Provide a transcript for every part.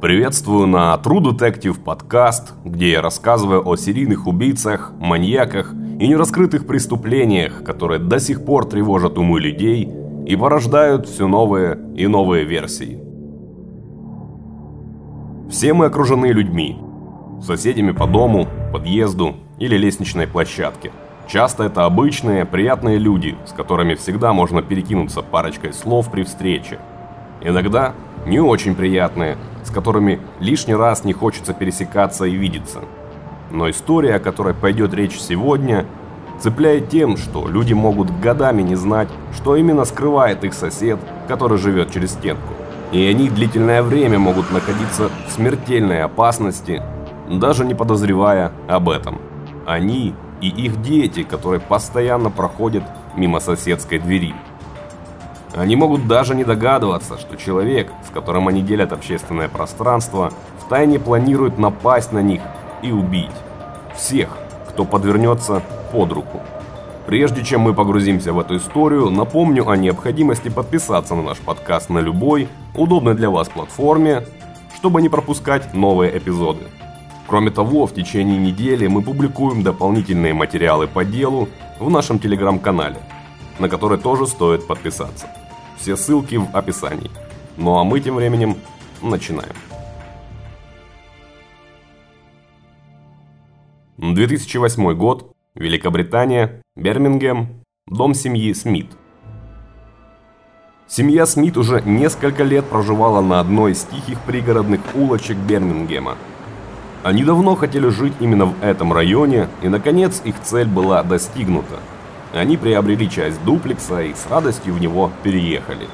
Приветствую на True Detective подкаст, где я рассказываю о серийных убийцах, маньяках и нераскрытых преступлениях, которые до сих пор тревожат умы людей и порождают все новые и новые версии. Все мы окружены людьми, соседями по дому, подъезду или лестничной площадке. Часто это обычные, приятные люди, с которыми всегда можно перекинуться парочкой слов при встрече. Иногда не очень приятные, с которыми лишний раз не хочется пересекаться и видеться. Но история, о которой пойдет речь сегодня, цепляет тем, что люди могут годами не знать, что именно скрывает их сосед, который живет через стенку. И они длительное время могут находиться в смертельной опасности, даже не подозревая об этом. Они и их дети, которые постоянно проходят мимо соседской двери. Они могут даже не догадываться, что человек, с которым они делят общественное пространство, втайне планирует напасть на них и убить. Всех, кто подвернется под руку. Прежде чем мы погрузимся в эту историю, напомню о необходимости подписаться на наш подкаст на любой, удобной для вас платформе, чтобы не пропускать новые эпизоды. Кроме того, в течение недели мы публикуем дополнительные материалы по делу в нашем телеграм-канале, на который тоже стоит подписаться. Все ссылки в описании. Ну а мы тем временем начинаем. 2008 год. Великобритания. Бирмингем. Дом семьи Смит. Семья Смит уже несколько лет проживала на одной из тихих пригородных улочек Бирмингема. Они давно хотели жить именно в этом районе, и наконец их цель была достигнута – они приобрели часть дуплекса и с радостью в него переехали.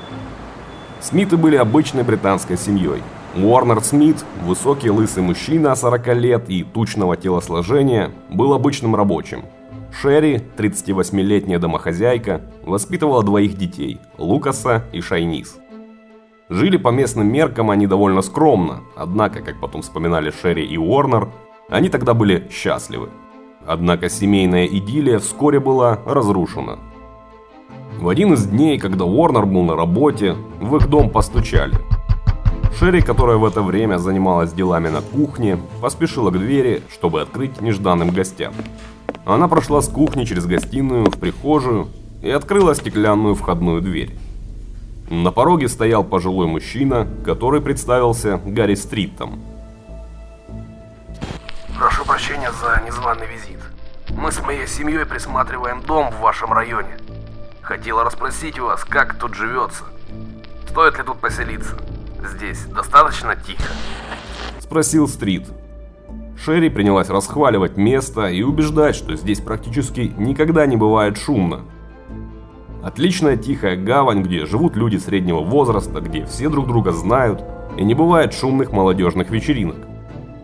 Смиты были обычной британской семьей. Уорнер Смит, высокий лысый мужчина 40 лет и тучного телосложения, был обычным рабочим. Шерри, 38-летняя домохозяйка, воспитывала двоих детей – Лукаса и Шайнис. Жили по местным меркам они довольно скромно, однако, как потом вспоминали Шерри и Уорнер, они тогда были счастливы. Однако семейная идиллия вскоре была разрушена. В один из дней, когда Уорнер был на работе, в их дом постучали. Шерри, которая в это время занималась делами на кухне, поспешила к двери, чтобы открыть нежданным гостям. Она прошла с кухни через гостиную в прихожую и открыла стеклянную входную дверь. На пороге стоял пожилой мужчина, который представился Гарри Стриттом. Прошу прощения за незваный визит. Мы с моей семьей присматриваем дом в вашем районе. Хотела расспросить вас, как тут живется. Стоит ли тут поселиться? Здесь достаточно тихо? Спросил Стрит. Шерри принялась расхваливать место и убеждать, что здесь практически никогда не бывает шумно. Отличная тихая гавань, где живут люди среднего возраста, где все друг друга знают, и не бывает шумных молодежных вечеринок.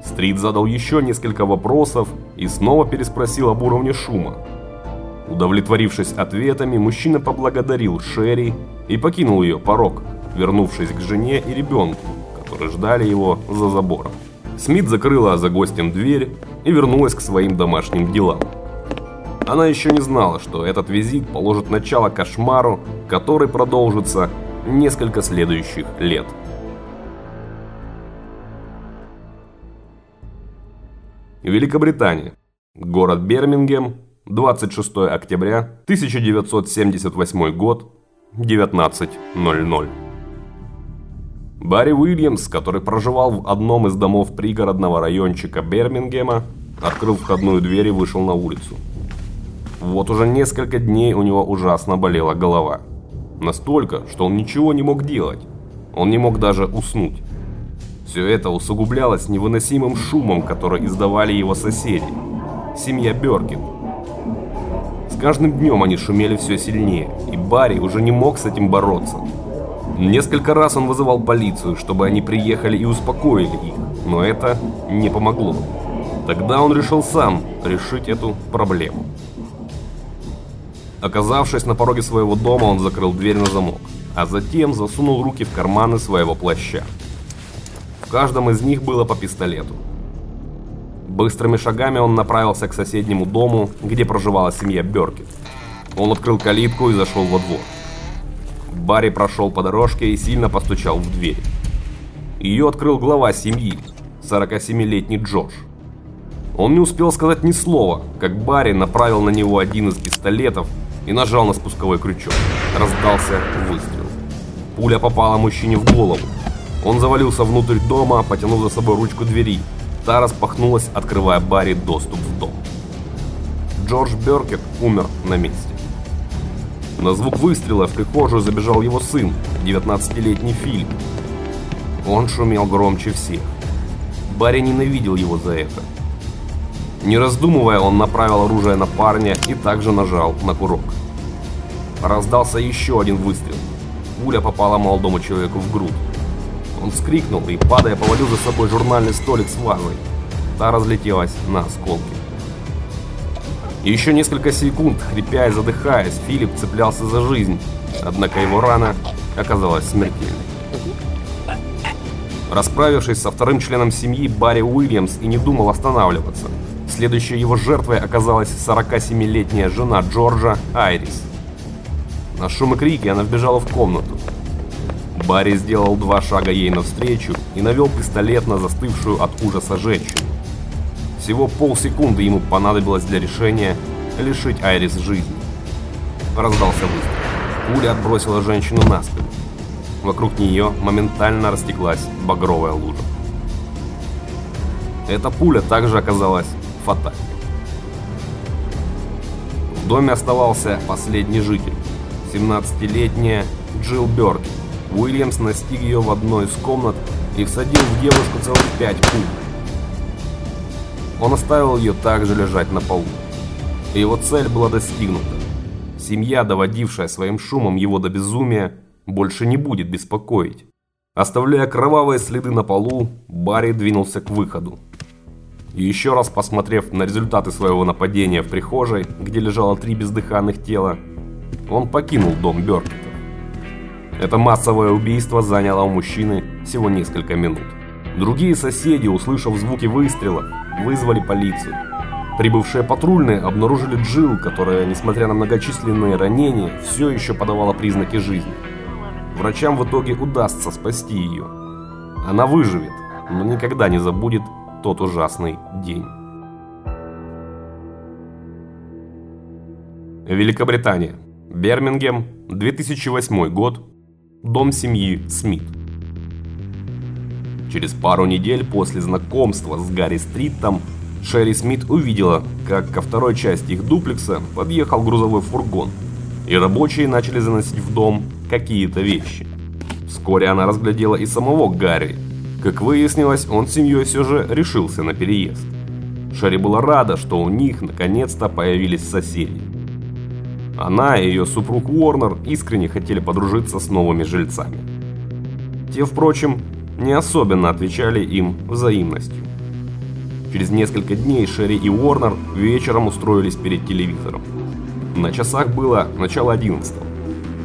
Стрит задал еще несколько вопросов и снова переспросил об уровне шума. Удовлетворившись ответами, мужчина поблагодарил Шерри и покинул ее порог, вернувшись к жене и ребенку, которые ждали его за забором. Смит закрыла за гостем дверь и вернулась к своим домашним делам. Она еще не знала, что этот визит положит начало кошмару, который продолжится несколько следующих лет. Великобритания. Город Бирмингем. 26 октября 1978 год. 19.00. Барри Уильямс, который проживал в одном из домов пригородного райончика Бирмингема, открыл входную дверь и вышел на улицу. Вот уже несколько дней у него ужасно болела голова. Настолько, что он ничего не мог делать. Он не мог даже уснуть. Все это усугублялось невыносимым шумом, который издавали его соседи. Семья Бёркин. С каждым днем они шумели все сильнее, и Барри уже не мог с этим бороться. Несколько раз он вызывал полицию, чтобы они приехали и успокоили их, но это не помогло. Тогда он решил сам решить эту проблему. Оказавшись на пороге своего дома, он закрыл дверь на замок, а затем засунул руки в карманы своего плаща каждом из них было по пистолету. Быстрыми шагами он направился к соседнему дому, где проживала семья Бёркет. Он открыл калитку и зашел во двор. Барри прошел по дорожке и сильно постучал в дверь. Ее открыл глава семьи, 47-летний Джордж. Он не успел сказать ни слова, как Барри направил на него один из пистолетов и нажал на спусковой крючок. Раздался выстрел. Пуля попала мужчине в голову. Он завалился внутрь дома, потянув за собой ручку двери. Та распахнулась, открывая Барри доступ в дом. Джордж Беркет умер на месте. На звук выстрела в прихожую забежал его сын, 19-летний Филипп. Он шумел громче всех. Барри ненавидел его за это. Не раздумывая, он направил оружие на парня и также нажал на курок. Раздался еще один выстрел. Пуля попала молодому человеку в грудь. Он вскрикнул и, падая, повалил за собой журнальный столик с вазой. Та разлетелась на осколки. Еще несколько секунд, хрипя и задыхаясь, Филипп цеплялся за жизнь, однако его рана оказалась смертельной. Расправившись со вторым членом семьи, Барри Уильямс и не думал останавливаться. Следующей его жертвой оказалась 47-летняя жена Джорджа Айрис. На шум и крики она вбежала в комнату. Барри сделал два шага ей навстречу и навел пистолет на застывшую от ужаса женщину. Всего полсекунды ему понадобилось для решения лишить Айрис жизни. Раздался выстрел. Пуля отбросила женщину на спину. Вокруг нее моментально растеклась багровая лужа. Эта пуля также оказалась фатальной. В доме оставался последний житель, 17-летняя Джилл Бёрки. Уильямс настиг ее в одной из комнат и всадил в девушку целых пять пуль. Он оставил ее также лежать на полу. И его цель была достигнута. Семья, доводившая своим шумом его до безумия, больше не будет беспокоить. Оставляя кровавые следы на полу, Барри двинулся к выходу. И еще раз посмотрев на результаты своего нападения в прихожей, где лежало три бездыханных тела, он покинул дом Бёркетов. Это массовое убийство заняло у мужчины всего несколько минут. Другие соседи, услышав звуки выстрелов, вызвали полицию. Прибывшие патрульные обнаружили Джилл, которая, несмотря на многочисленные ранения, все еще подавала признаки жизни. Врачам в итоге удастся спасти ее. Она выживет, но никогда не забудет тот ужасный день. Великобритания. Бермингем, 2008 год. Дом семьи Смит. Через пару недель после знакомства с Гарри Стритом Шерри Смит увидела, как ко второй части их дуплекса подъехал грузовой фургон, и рабочие начали заносить в дом какие-то вещи. Вскоре она разглядела и самого Гарри. Как выяснилось, он с семьей все же решился на переезд. Шерри была рада, что у них наконец-то появились соседи. Она и ее супруг Уорнер искренне хотели подружиться с новыми жильцами. Те, впрочем, не особенно отвечали им взаимностью. Через несколько дней Шерри и Уорнер вечером устроились перед телевизором. На часах было начало 11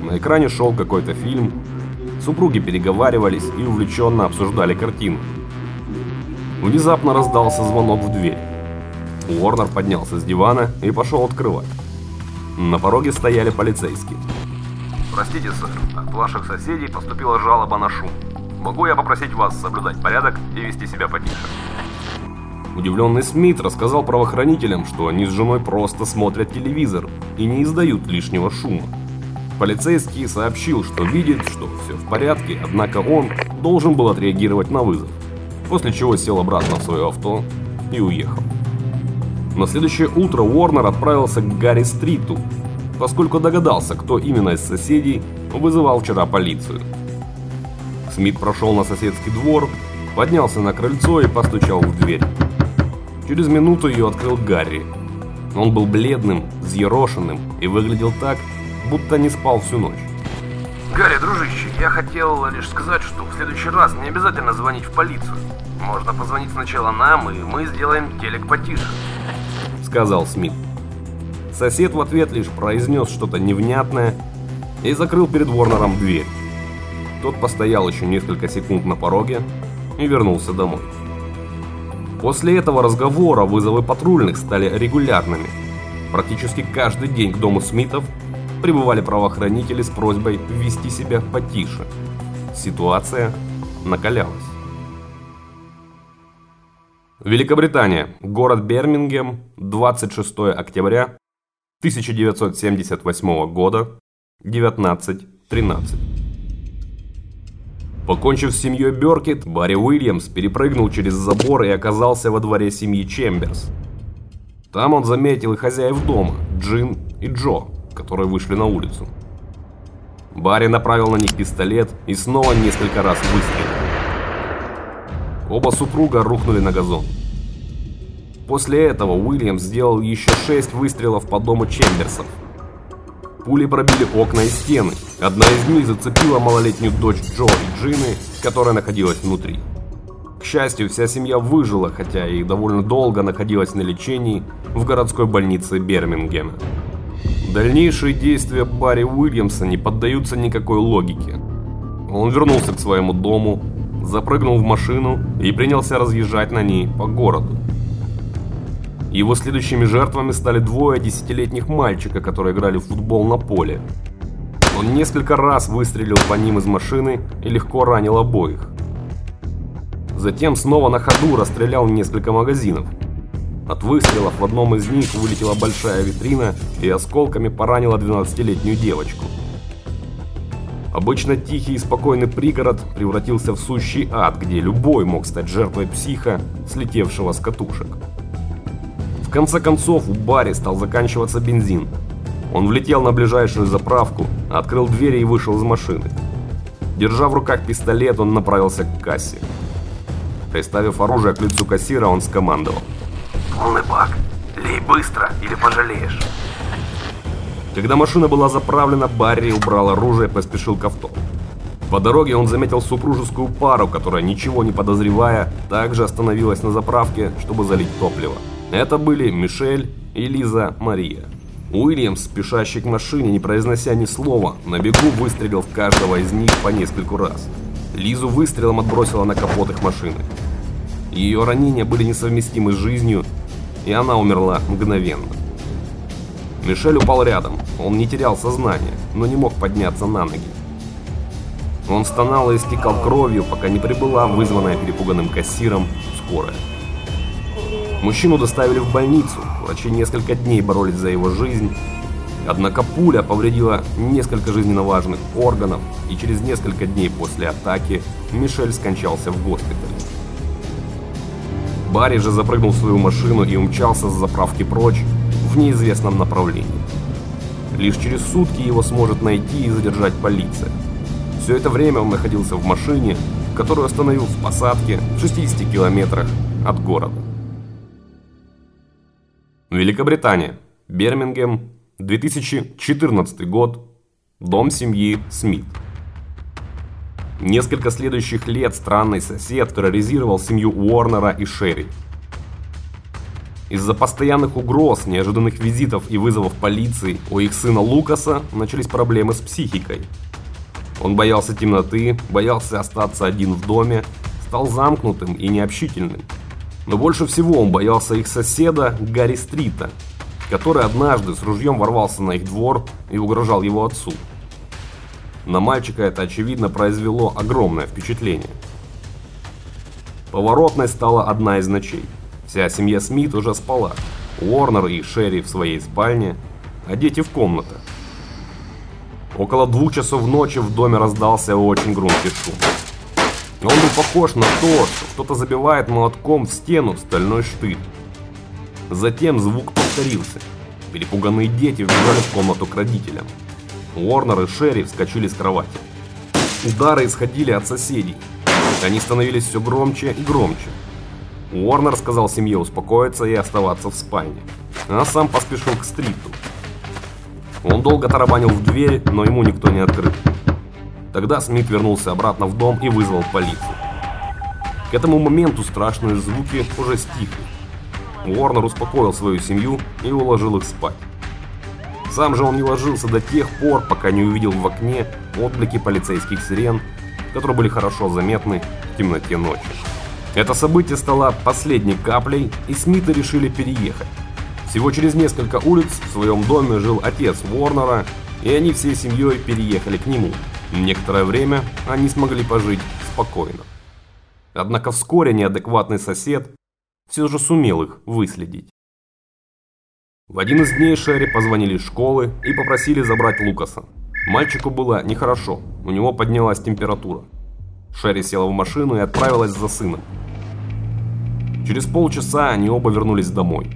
На экране шел какой-то фильм. Супруги переговаривались и увлеченно обсуждали картину. Внезапно раздался звонок в дверь. Уорнер поднялся с дивана и пошел открывать. На пороге стояли полицейские. Простите, сэр, от ваших соседей поступила жалоба на шум. Могу я попросить вас соблюдать порядок и вести себя потише? Удивленный Смит рассказал правоохранителям, что они с женой просто смотрят телевизор и не издают лишнего шума. Полицейский сообщил, что видит, что все в порядке, однако он должен был отреагировать на вызов, после чего сел обратно в свое авто и уехал. На следующее утро Уорнер отправился к Гарри Стриту, поскольку догадался, кто именно из соседей вызывал вчера полицию. Смит прошел на соседский двор, поднялся на крыльцо и постучал в дверь. Через минуту ее открыл Гарри. Он был бледным, взъерошенным и выглядел так, будто не спал всю ночь. Гарри, дружище, я хотел лишь сказать, что в следующий раз не обязательно звонить в полицию. Можно позвонить сначала нам, и мы сделаем телек потише. Сказал Смит. Сосед в ответ лишь произнес что-то невнятное и закрыл перед Ворнером дверь. Тот постоял еще несколько секунд на пороге и вернулся домой. После этого разговора вызовы патрульных стали регулярными. Практически каждый день к дому Смитов прибывали правоохранители с просьбой вести себя потише. Ситуация накалялась. Великобритания. Город Бирмингем. 26 октября 1978 года. 19.13. Покончив с семьей Бёркет, Барри Уильямс перепрыгнул через забор и оказался во дворе семьи Чемберс. Там он заметил и хозяев дома, Джин и Джо, которые вышли на улицу. Барри направил на них пистолет и снова несколько раз выстрелил. Оба супруга рухнули на газон. После этого Уильямс сделал еще шесть выстрелов по дому Чемберсов. Пули пробили окна и стены. Одна из них зацепила малолетнюю дочь Джо и Джины, которая находилась внутри. К счастью, вся семья выжила, хотя и довольно долго находилась на лечении в городской больнице Бирмингема. Дальнейшие действия Барри Уильямса не поддаются никакой логике. Он вернулся к своему дому, запрыгнул в машину и принялся разъезжать на ней по городу. Его следующими жертвами стали двое десятилетних мальчика, которые играли в футбол на поле. Он несколько раз выстрелил по ним из машины и легко ранил обоих. Затем снова на ходу расстрелял несколько магазинов. От выстрелов в одном из них вылетела большая витрина и осколками поранила 12-летнюю девочку. Обычно тихий и спокойный пригород превратился в сущий ад, где любой мог стать жертвой психа, слетевшего с катушек. В конце концов, у Барри стал заканчиваться бензин. Он влетел на ближайшую заправку, открыл двери и вышел из машины. Держа в руках пистолет, он направился к кассе. Приставив оружие к лицу кассира, он скомандовал. «Полный бак. Лей быстро, или пожалеешь». Когда машина была заправлена, Барри убрал оружие и поспешил к авто. По дороге он заметил супружескую пару, которая, ничего не подозревая, также остановилась на заправке, чтобы залить топливо. Это были Мишель и Лиза Мария. Уильямс, спешащий к машине, не произнося ни слова, на бегу выстрелил в каждого из них по нескольку раз. Лизу выстрелом отбросила на капот их машины. Ее ранения были несовместимы с жизнью, и она умерла мгновенно. Мишель упал рядом, он не терял сознание, но не мог подняться на ноги. Он стонал и истекал кровью, пока не прибыла вызванная перепуганным кассиром скорая. Мужчину доставили в больницу, врачи несколько дней боролись за его жизнь. Однако пуля повредила несколько жизненно важных органов, и через несколько дней после атаки Мишель скончался в госпитале. Барри же запрыгнул в свою машину и умчался с заправки прочь неизвестном направлении. Лишь через сутки его сможет найти и задержать полиция. Все это время он находился в машине, которую остановил в посадке в 60 километрах от города. Великобритания. Бирмингем. 2014 год. Дом семьи Смит. Несколько следующих лет странный сосед терроризировал семью Уорнера и Шерри. Из-за постоянных угроз, неожиданных визитов и вызовов полиции у их сына Лукаса начались проблемы с психикой. Он боялся темноты, боялся остаться один в доме, стал замкнутым и необщительным. Но больше всего он боялся их соседа Гарри Стрита, который однажды с ружьем ворвался на их двор и угрожал его отцу. На мальчика это очевидно произвело огромное впечатление. Поворотной стала одна из ночей. Вся семья Смит уже спала. Уорнер и Шерри в своей спальне, а дети в комнатах. Около двух часов ночи в доме раздался очень громкий шум. Он был похож на то, что кто-то забивает молотком в стену стальной штырь. Затем звук повторился. Перепуганные дети вбежали в комнату к родителям. Уорнер и Шерри вскочили с кровати. Удары исходили от соседей. Они становились все громче и громче. Уорнер сказал семье успокоиться и оставаться в спальне, а сам поспешил к стриту. Он долго тарабанил в дверь, но ему никто не открыл. Тогда Смит вернулся обратно в дом и вызвал полицию. К этому моменту страшные звуки уже стихли. Уорнер успокоил свою семью и уложил их спать. Сам же он не ложился до тех пор, пока не увидел в окне отблики полицейских сирен, которые были хорошо заметны в темноте ночи. Это событие стало последней каплей, и Смиты решили переехать. Всего через несколько улиц в своем доме жил отец Уорнера, и они всей семьей переехали к нему. Некоторое время они смогли пожить спокойно. Однако вскоре неадекватный сосед все же сумел их выследить. В один из дней Шерри позвонили из школы и попросили забрать Лукаса. Мальчику было нехорошо, у него поднялась температура. Шерри села в машину и отправилась за сыном. Через полчаса они оба вернулись домой.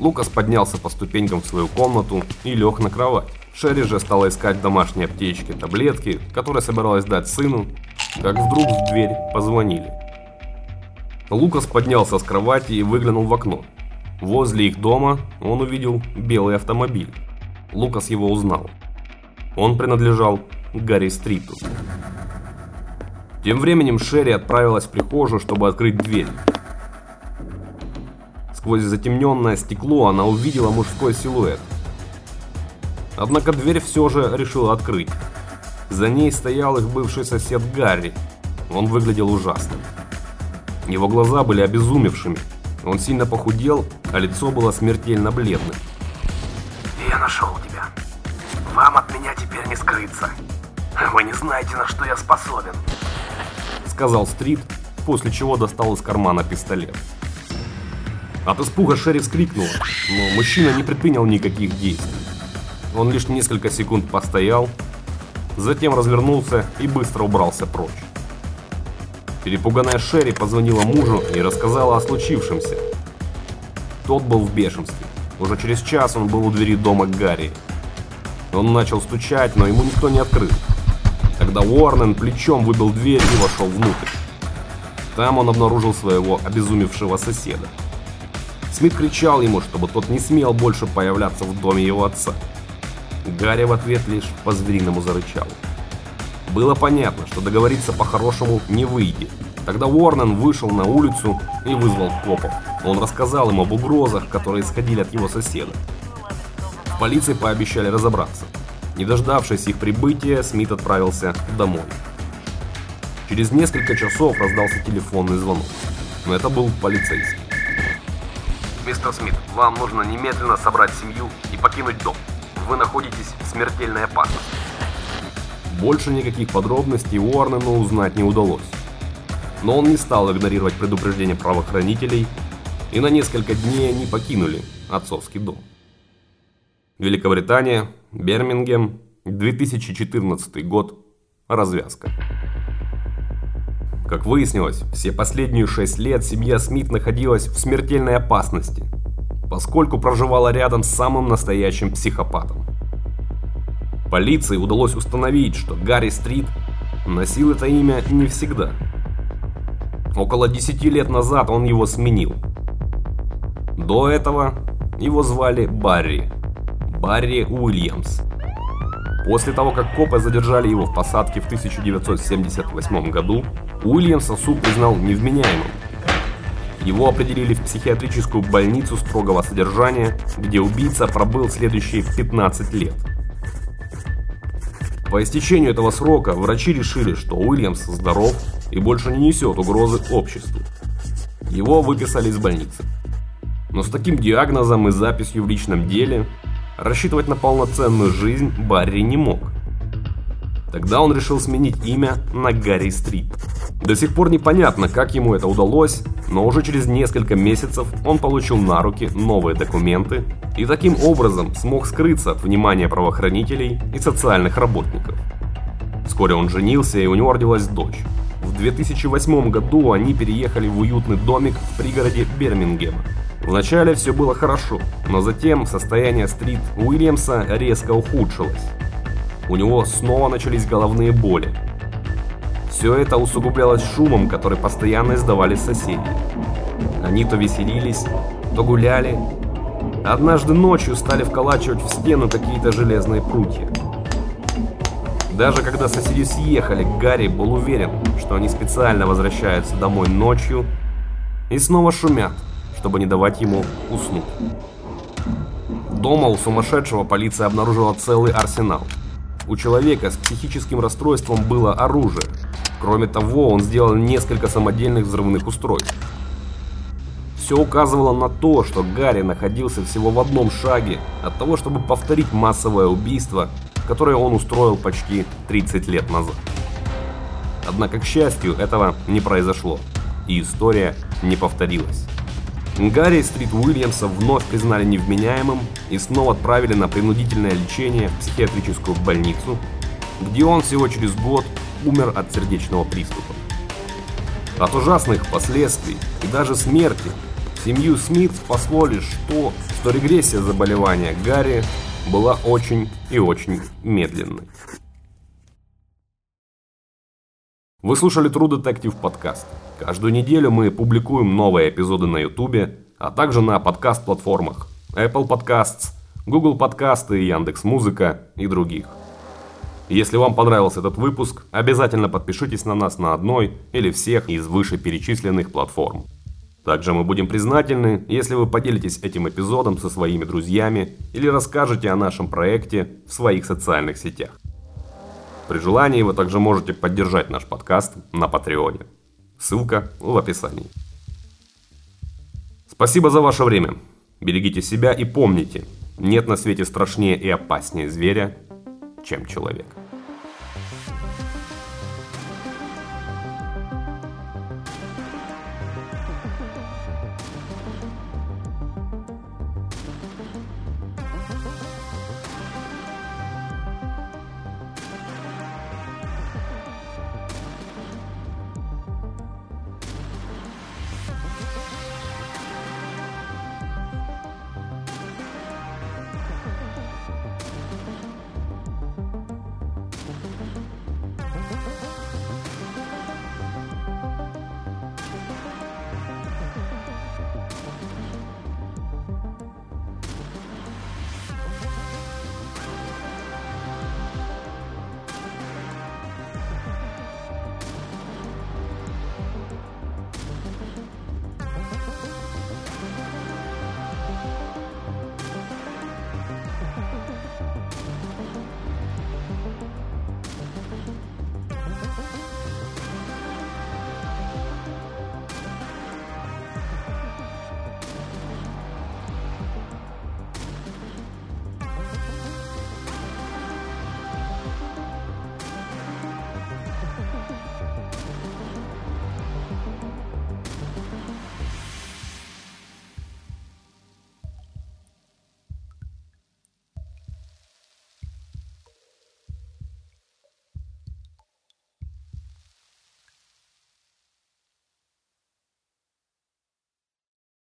Лукас поднялся по ступенькам в свою комнату и лег на кровать. Шерри же стала искать в домашней аптечке таблетки, которые собиралась дать сыну, как вдруг в дверь позвонили. Лукас поднялся с кровати и выглянул в окно. Возле их дома он увидел белый автомобиль. Лукас его узнал. Он принадлежал Гарри Стриту. Тем временем Шерри отправилась в прихожую, чтобы открыть дверь. Сквозь затемненное стекло она увидела мужской силуэт. Однако дверь все же решила открыть. За ней стоял их бывший сосед Гарри. Он выглядел ужасным. Его глаза были обезумевшими. Он сильно похудел, а лицо было смертельно бледным. «Я нашел тебя. Вам от меня теперь не скрыться. Вы не знаете, на что я способен», — сказал Стрит, после чего достал из кармана пистолет. От испуга Шерри вскрикнула, но мужчина не предпринял никаких действий. Он лишь несколько секунд постоял, затем развернулся и быстро убрался прочь. Перепуганная Шерри позвонила мужу и рассказала о случившемся. Тот был в бешенстве. Уже через час он был у двери дома Гарри. Он начал стучать, но ему никто не открыл. Тогда Уорнен плечом выбил дверь и вошел внутрь. Там он обнаружил своего обезумевшего соседа. Смит кричал ему, чтобы тот не смел больше появляться в доме его отца. Гарри в ответ лишь по-звериному зарычал. Было понятно, что договориться по-хорошему не выйдет. Тогда Уорнен вышел на улицу и вызвал копов. Он рассказал им об угрозах, которые исходили от его соседа. В полиции пообещали разобраться. Не дождавшись их прибытия, Смит отправился домой. Через несколько часов раздался телефонный звонок. Но это был полицейский. «Мистер Смит, вам нужно немедленно собрать семью и покинуть дом вы находитесь в смертельной опасности. Больше никаких подробностей Уорнену узнать не удалось. Но он не стал игнорировать предупреждение правоохранителей, и на несколько дней они покинули отцовский дом. Великобритания, Бирмингем, 2014 год, развязка. Как выяснилось, все последние шесть лет семья Смит находилась в смертельной опасности – поскольку проживала рядом с самым настоящим психопатом. Полиции удалось установить, что Гарри Стрит носил это имя не всегда. Около 10 лет назад он его сменил. До этого его звали Барри. Барри Уильямс. После того, как копы задержали его в посадке в 1978 году, Уильямса суд признал невменяемым его определили в психиатрическую больницу строгого содержания, где убийца пробыл следующие 15 лет. По истечению этого срока врачи решили, что Уильямс здоров и больше не несет угрозы обществу. Его выписали из больницы. Но с таким диагнозом и записью в личном деле рассчитывать на полноценную жизнь Барри не мог. Тогда он решил сменить имя на Гарри Стрит. До сих пор непонятно, как ему это удалось, но уже через несколько месяцев он получил на руки новые документы и таким образом смог скрыться от внимания правоохранителей и социальных работников. Вскоре он женился и у него родилась дочь. В 2008 году они переехали в уютный домик в пригороде Бирмингема. Вначале все было хорошо, но затем состояние Стрит Уильямса резко ухудшилось. У него снова начались головные боли, все это усугублялось шумом, который постоянно издавали соседи. Они то веселились, то гуляли. Однажды ночью стали вколачивать в стену какие-то железные прутья. Даже когда соседи съехали, Гарри был уверен, что они специально возвращаются домой ночью и снова шумят, чтобы не давать ему уснуть. Дома у сумасшедшего полиция обнаружила целый арсенал. У человека с психическим расстройством было оружие, Кроме того, он сделал несколько самодельных взрывных устройств. Все указывало на то, что Гарри находился всего в одном шаге от того, чтобы повторить массовое убийство, которое он устроил почти 30 лет назад. Однако, к счастью, этого не произошло, и история не повторилось. Гарри Стрит Уильямса вновь признали невменяемым и снова отправили на принудительное лечение в психиатрическую больницу, где он всего через год умер от сердечного приступа. От ужасных последствий и даже смерти семью Смит спасло лишь то, что регрессия заболевания Гарри была очень и очень медленной. Вы слушали True Detective подкаст. Каждую неделю мы публикуем новые эпизоды на YouTube, а также на подкаст-платформах Apple Podcasts, Google Подкасты, Яндекс Музыка и других. Если вам понравился этот выпуск, обязательно подпишитесь на нас на одной или всех из вышеперечисленных платформ. Также мы будем признательны, если вы поделитесь этим эпизодом со своими друзьями или расскажете о нашем проекте в своих социальных сетях. При желании вы также можете поддержать наш подкаст на Патреоне. Ссылка в описании. Спасибо за ваше время. Берегите себя и помните, нет на свете страшнее и опаснее зверя, чем человек.